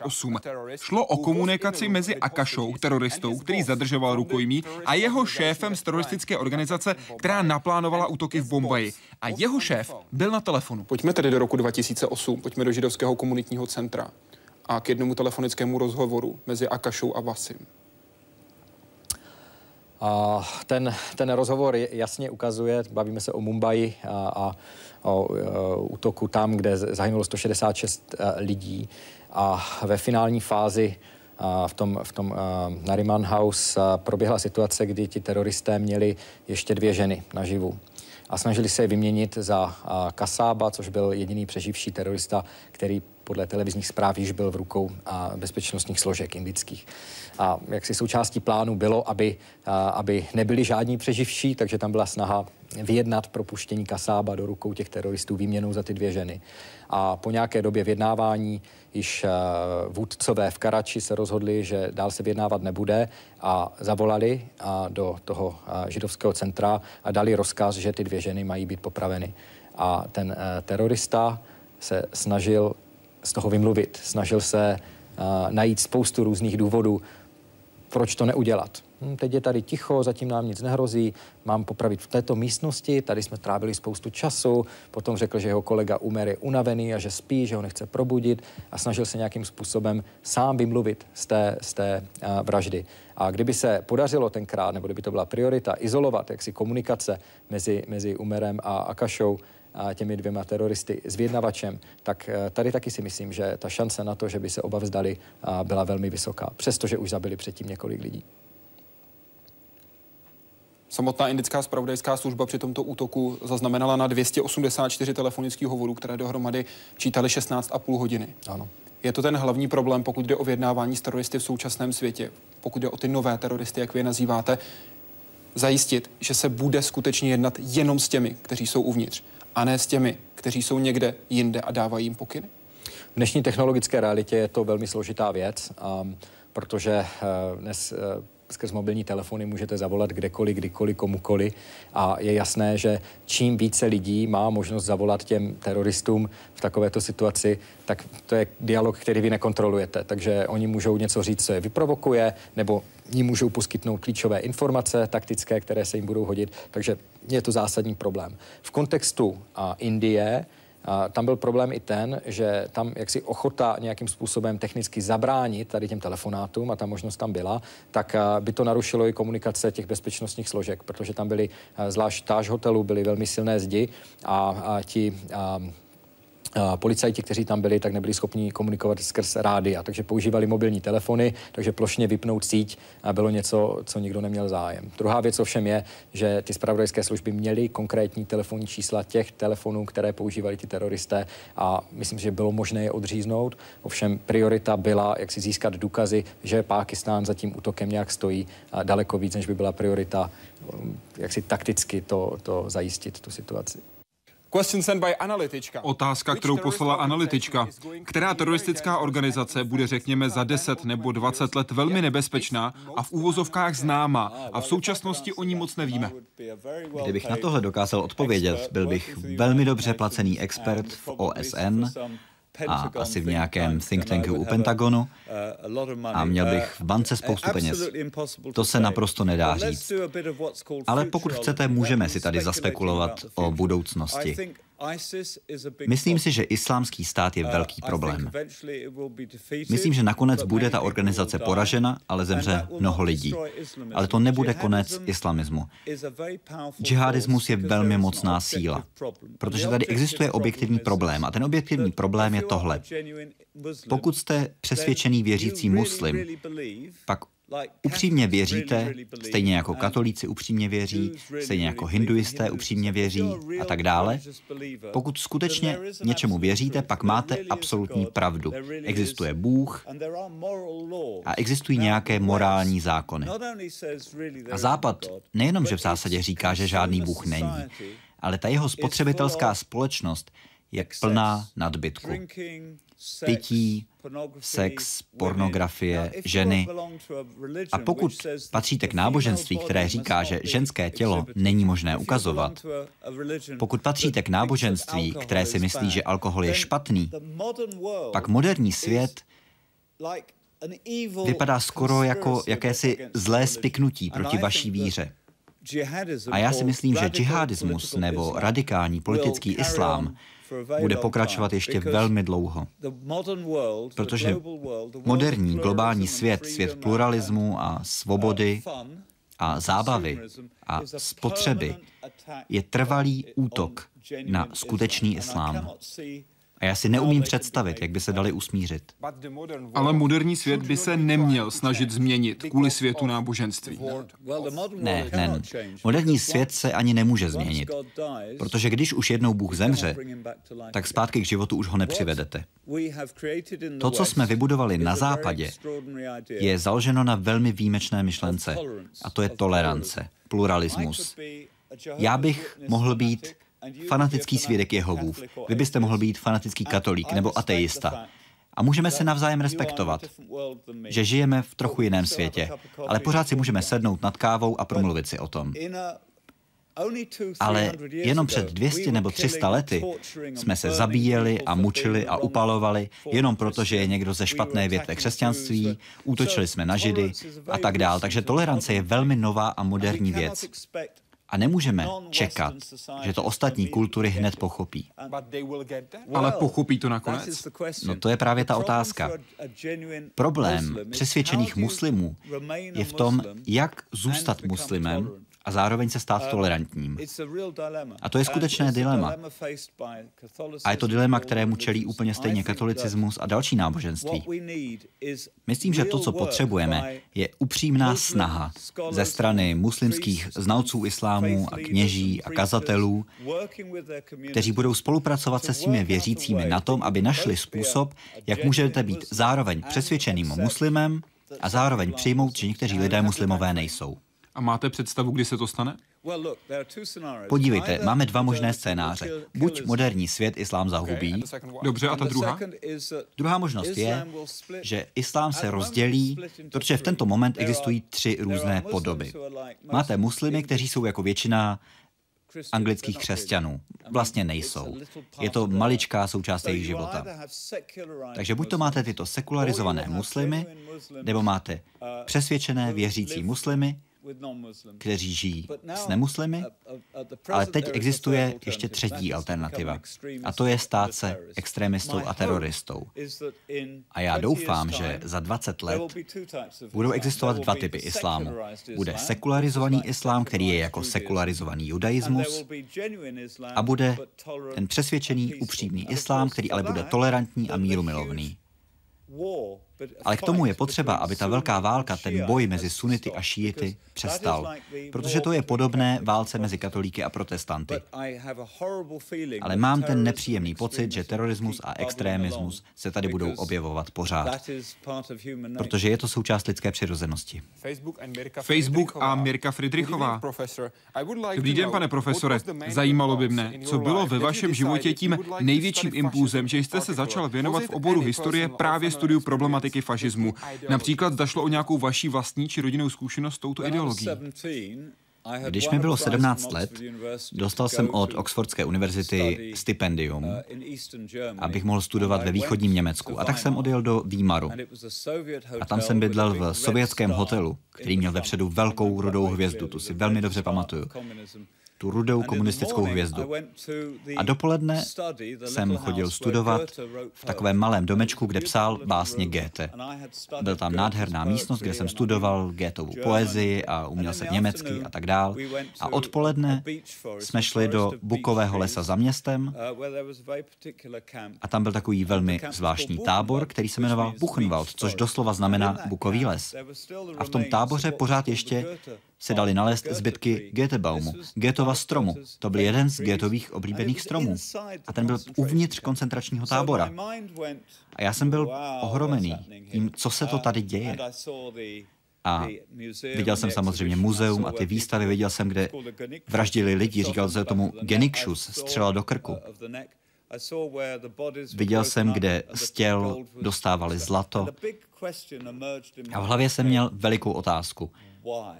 2008. Šlo o komunikaci mezi Akašou, teroristou, který zadržoval rukojmí, a jeho šéfem z teroristické organizace, která naplánovala útoky v Bombaji. A jeho šéf byl na telefonu. Pojďme tedy do roku 2008, pojďme do židovského komunitního centra a k jednomu telefonickému rozhovoru mezi Akašou a Vasim. A ten, ten rozhovor jasně ukazuje, bavíme se o Mumbai a, a o, o útoku tam, kde zahynulo 166 e, lidí a ve finální fázi v tom, v tom Nariman House proběhla situace, kdy ti teroristé měli ještě dvě ženy naživu. A snažili se je vyměnit za Kasába, což byl jediný přeživší terorista, který podle televizních zpráv již byl v rukou bezpečnostních složek indických. A jak si součástí plánu bylo, aby, aby nebyli žádní přeživší, takže tam byla snaha vyjednat propuštění Kasába do rukou těch teroristů výměnou za ty dvě ženy. A po nějaké době vyjednávání již vůdcové v Karači se rozhodli, že dál se vyjednávat nebude a zavolali do toho židovského centra a dali rozkaz, že ty dvě ženy mají být popraveny. A ten terorista se snažil z toho vymluvit, snažil se najít spoustu různých důvodů, proč to neudělat. Hm, teď je tady ticho, zatím nám nic nehrozí, mám popravit v této místnosti, tady jsme trávili spoustu času, potom řekl, že jeho kolega Umer je unavený a že spí, že ho nechce probudit a snažil se nějakým způsobem sám vymluvit z té, z té uh, vraždy. A kdyby se podařilo tenkrát, nebo kdyby to byla priorita, izolovat jaksi komunikace mezi, mezi Umerem a Akašou, těmi dvěma teroristy s vyjednavačem, tak eh, tady taky si myslím, že ta šance na to, že by se oba vzdali, byla velmi vysoká, přestože už zabili předtím několik lidí. Samotná indická spravodajská služba při tomto útoku zaznamenala na 284 telefonických hovorů, které dohromady čítaly 16,5 hodiny. Ano. Je to ten hlavní problém, pokud jde o vyjednávání s teroristy v současném světě, pokud jde o ty nové teroristy, jak vy je nazýváte, zajistit, že se bude skutečně jednat jenom s těmi, kteří jsou uvnitř, a ne s těmi, kteří jsou někde jinde a dávají jim pokyny? V dnešní technologické realitě je to velmi složitá věc, um, protože uh, dnes uh, skrz mobilní telefony můžete zavolat kdekoliv, kdykoliv, komukoliv a je jasné, že čím více lidí má možnost zavolat těm teroristům v takovéto situaci, tak to je dialog, který vy nekontrolujete. Takže oni můžou něco říct, co je vyprovokuje, nebo ní můžou poskytnout klíčové informace taktické, které se jim budou hodit. Takže je to zásadní problém. V kontextu a Indie a tam byl problém i ten, že tam jaksi ochota nějakým způsobem technicky zabránit tady těm telefonátům, a ta možnost tam byla, tak by to narušilo i komunikace těch bezpečnostních složek, protože tam byly, zvlášť táž hotelu, byly velmi silné zdi a, a ti a, policajti, kteří tam byli, tak nebyli schopni komunikovat skrz rádia, takže používali mobilní telefony, takže plošně vypnout síť a bylo něco, co nikdo neměl zájem. Druhá věc ovšem je, že ty spravodajské služby měly konkrétní telefonní čísla těch telefonů, které používali ti teroristé a myslím, že bylo možné je odříznout. Ovšem priorita byla, jak si získat důkazy, že Pákistán za tím útokem nějak stojí a daleko víc, než by byla priorita, jak si takticky to, to zajistit, tu situaci. Otázka, kterou poslala analytička. Která teroristická organizace bude, řekněme, za 10 nebo 20 let velmi nebezpečná a v úvozovkách známá a v současnosti o ní moc nevíme? Kdybych na tohle dokázal odpovědět, byl bych velmi dobře placený expert v OSN, a asi v nějakém think tanku u Pentagonu a měl bych v bance spoustu peněz. To se naprosto nedá říct. Ale pokud chcete, můžeme si tady zaspekulovat o budoucnosti. Myslím si, že islámský stát je velký problém. Myslím, že nakonec bude ta organizace poražena, ale zemře mnoho lidí. Ale to nebude konec islamismu. Džihadismus je velmi mocná síla, protože tady existuje objektivní problém a ten objektivní problém je tohle. Pokud jste přesvědčený věřící muslim, pak upřímně věříte, stejně jako katolíci upřímně věří, stejně jako hinduisté upřímně věří a tak dále. Pokud skutečně něčemu věříte, pak máte absolutní pravdu. Existuje Bůh a existují nějaké morální zákony. A Západ nejenom, že v zásadě říká, že žádný Bůh není, ale ta jeho spotřebitelská společnost je plná nadbytku. Pití, sex, pornografie, ženy. A pokud patříte k náboženství, které říká, že ženské tělo není možné ukazovat, pokud patříte k náboženství, které si myslí, že alkohol je špatný, pak moderní svět vypadá skoro jako jakési zlé spiknutí proti vaší víře. A já si myslím, že džihadismus nebo radikální politický islám bude pokračovat ještě velmi dlouho. Protože moderní globální svět, svět pluralismu a svobody a zábavy a spotřeby je trvalý útok na skutečný islám. A já si neumím představit, jak by se dali usmířit. Ale moderní svět by se neměl snažit změnit kvůli světu náboženství. Ne, ne. Moderní svět se ani nemůže změnit. Protože když už jednou Bůh zemře, tak zpátky k životu už ho nepřivedete. To, co jsme vybudovali na západě, je založeno na velmi výjimečné myšlence. A to je tolerance, pluralismus. Já bych mohl být fanatický svědek Jehovův. Vy byste mohl být fanatický katolík nebo ateista. A můžeme se navzájem respektovat, že žijeme v trochu jiném světě, ale pořád si můžeme sednout nad kávou a promluvit si o tom. Ale jenom před 200 nebo 300 lety jsme se zabíjeli a mučili a upalovali jenom proto, že je někdo ze špatné větve křesťanství, útočili jsme na židy a tak dál. Takže tolerance je velmi nová a moderní věc. A nemůžeme čekat, že to ostatní kultury hned pochopí. Ale pochopí to nakonec? No to je právě ta otázka. Problém přesvědčených muslimů je v tom, jak zůstat muslimem a zároveň se stát tolerantním. A to je skutečné dilema. A je to dilema, kterému čelí úplně stejně katolicismus a další náboženství. Myslím, že to, co potřebujeme, je upřímná snaha ze strany muslimských znalců islámu a kněží a kazatelů, kteří budou spolupracovat se svými věřícími na tom, aby našli způsob, jak můžete být zároveň přesvědčeným muslimem a zároveň přijmout, že někteří lidé muslimové nejsou. A máte představu, kdy se to stane? Podívejte, máme dva možné scénáře. Buď moderní svět islám zahubí. Dobře, a ta druhá? Druhá možnost je, že islám se rozdělí, protože v tento moment existují tři různé podoby. Máte muslimy, kteří jsou jako většina anglických křesťanů. Vlastně nejsou. Je to maličká součást jejich života. Takže buď to máte tyto sekularizované muslimy, nebo máte přesvědčené věřící muslimy, kteří žijí s nemuslimy, ale teď existuje ještě třetí alternativa. A to je stát se extremistou a teroristou. A já doufám, že za 20 let budou existovat dva typy islámu. Bude sekularizovaný islám, který je jako sekularizovaný judaismus, a bude ten přesvědčený, upřímný islám, který ale bude tolerantní a mírumilovný. Ale k tomu je potřeba, aby ta velká válka, ten boj mezi sunity a šíity přestal, protože to je podobné válce mezi katolíky a protestanty. Ale mám ten nepříjemný pocit, že terorismus a extrémismus se tady budou objevovat pořád, protože je to součást lidské přirozenosti. Facebook a Mirka Friedrichová. Dobrý den, pane profesore. Zajímalo by mne, co bylo ve vašem životě tím největším impulzem, že jste se začal věnovat v oboru historie právě studiu problematiky fašismu. Například zašlo o nějakou vaší vlastní či rodinnou zkušenost s touto ideologií. Když mi bylo 17 let, dostal jsem od Oxfordské univerzity stipendium, abych mohl studovat ve východním Německu. A tak jsem odjel do Výmaru. A tam jsem bydlel v sovětském hotelu, který měl vepředu velkou rudou hvězdu, tu si velmi dobře pamatuju. Tu rudou komunistickou hvězdu. A dopoledne jsem chodil studovat v takovém malém domečku, kde psal básně Goethe. Byl tam nádherná místnost, kde jsem studoval Goetheovu poezii a uměl se německy a tak dál. A odpoledne jsme šli do bukového lesa za městem a tam byl takový velmi zvláštní tábor, který se jmenoval Buchenwald, což doslova znamená bukový les. A v tom táboře pořád ještě se dali nalézt zbytky Goethebaumu, Goethova stromu. To byl jeden z Goethových oblíbených stromů. A ten byl uvnitř koncentračního tábora. A já jsem byl ohromený tím, co se to tady děje. A viděl jsem samozřejmě muzeum a ty výstavy, viděl jsem, kde vraždili lidi, říkal se tomu Genikšus, střela do krku. Viděl jsem, kde z těl dostávali zlato. A v hlavě jsem měl velikou otázku.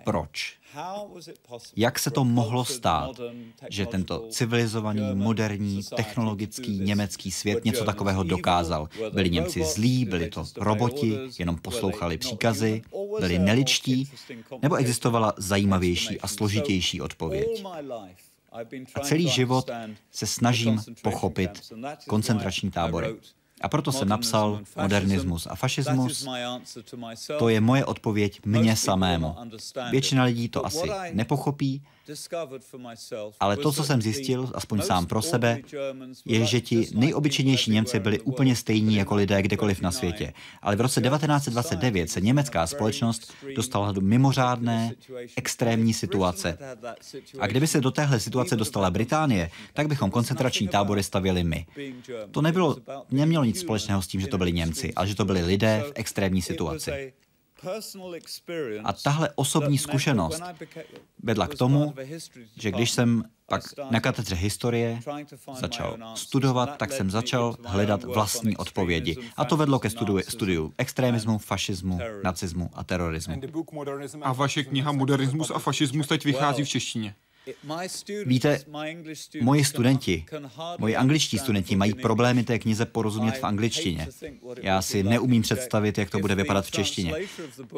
Proč? Jak se to mohlo stát, že tento civilizovaný, moderní, technologický německý svět něco takového dokázal? Byli Němci zlí, byli to roboti, jenom poslouchali příkazy, byli neličtí, nebo existovala zajímavější a složitější odpověď? A celý život se snažím pochopit koncentrační tábory. A proto jsem napsal modernismus a fašismus. To je moje odpověď mně samému. Většina lidí to asi nepochopí, ale to, co jsem zjistil, aspoň sám pro sebe, je, že ti nejobyčejnější Němci byli úplně stejní jako lidé kdekoliv na světě. Ale v roce 1929 se německá společnost dostala do mimořádné, extrémní situace. A kdyby se do téhle situace dostala Británie, tak bychom koncentrační tábory stavěli my. To nebylo, nemělo nic společného s tím, že to byli Němci, ale že to byli lidé v extrémní situaci. A tahle osobní zkušenost vedla k tomu, že když jsem pak na katedře historie začal studovat, tak jsem začal hledat vlastní odpovědi. A to vedlo ke studiu, studiu extremismu, fašismu, nacismu a terorismu. A vaše kniha Modernismus a fašismus teď vychází v češtině. Víte, moji studenti, moji angličtí studenti mají problémy té knize porozumět v angličtině. Já si neumím představit, jak to bude vypadat v češtině.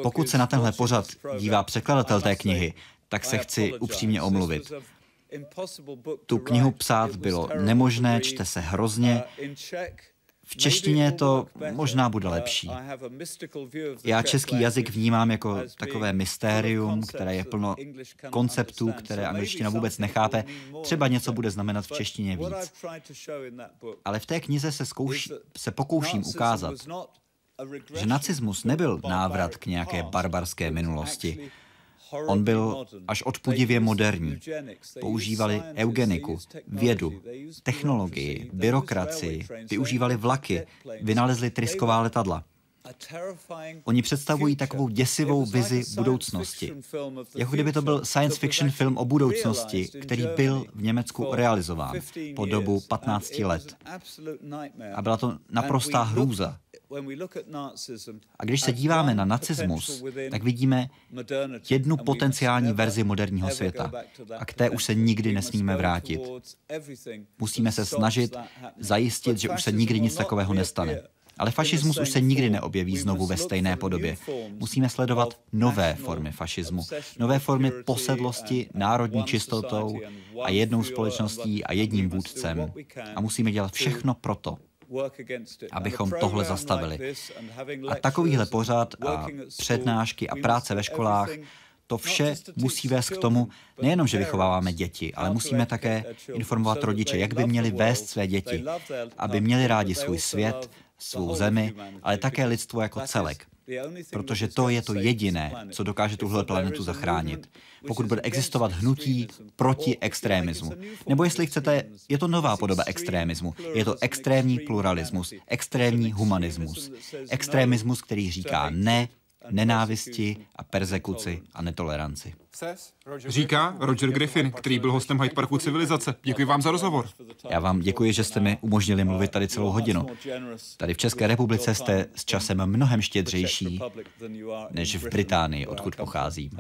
Pokud se na tenhle pořad dívá překladatel té knihy, tak se chci upřímně omluvit. Tu knihu psát bylo nemožné, čte se hrozně. V češtině to možná bude lepší. Já český jazyk vnímám jako takové mystérium, které je plno konceptů, které angličtina vůbec nechápe. Třeba něco bude znamenat v češtině víc. Ale v té knize se, zkouší, se pokouším ukázat, že nacismus nebyl návrat k nějaké barbarské minulosti. On byl až odpudivě moderní. Používali eugeniku, vědu, technologii, byrokracii, využívali vlaky, vynalezli trysková letadla. Oni představují takovou děsivou vizi budoucnosti. Jako kdyby to byl science fiction film o budoucnosti, který byl v Německu realizován po dobu 15 let. A byla to naprostá hrůza. A když se díváme na nacismus, tak vidíme jednu potenciální verzi moderního světa a k té už se nikdy nesmíme vrátit. Musíme se snažit zajistit, že už se nikdy nic takového nestane. Ale fašismus už se nikdy neobjeví znovu ve stejné podobě. Musíme sledovat nové formy fašismu, nové formy posedlosti, národní čistotou a jednou společností a jedním vůdcem. A musíme dělat všechno proto, abychom tohle zastavili. A takovýhle pořad a přednášky a práce ve školách to vše musí vést k tomu, nejenom, že vychováváme děti, ale musíme také informovat rodiče, jak by měli vést své děti, aby měli rádi svůj svět, svou zemi, ale také lidstvo jako celek. Protože to je to jediné, co dokáže tuhle planetu zachránit. Pokud bude existovat hnutí proti extrémismu. Nebo jestli chcete, je to nová podoba extrémismu. Je to extrémní pluralismus, extrémní humanismus. Extrémismus, který říká ne nenávisti a persekuci a netoleranci. Říká Roger Griffin, který byl hostem Hyde Parku Civilizace. Děkuji vám za rozhovor. Já vám děkuji, že jste mi umožnili mluvit tady celou hodinu. Tady v České republice jste s časem mnohem štědřejší než v Británii, odkud pocházím.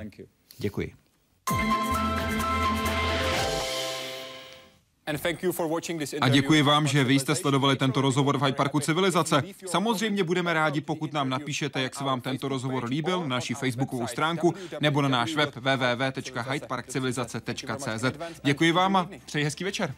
Děkuji. A děkuji vám, že vy jste sledovali tento rozhovor v Hyde Parku Civilizace. Samozřejmě budeme rádi, pokud nám napíšete, jak se vám tento rozhovor líbil na naší facebookovou stránku nebo na náš web www.hydeparkcivilizace.cz. Děkuji vám a přeji hezký večer.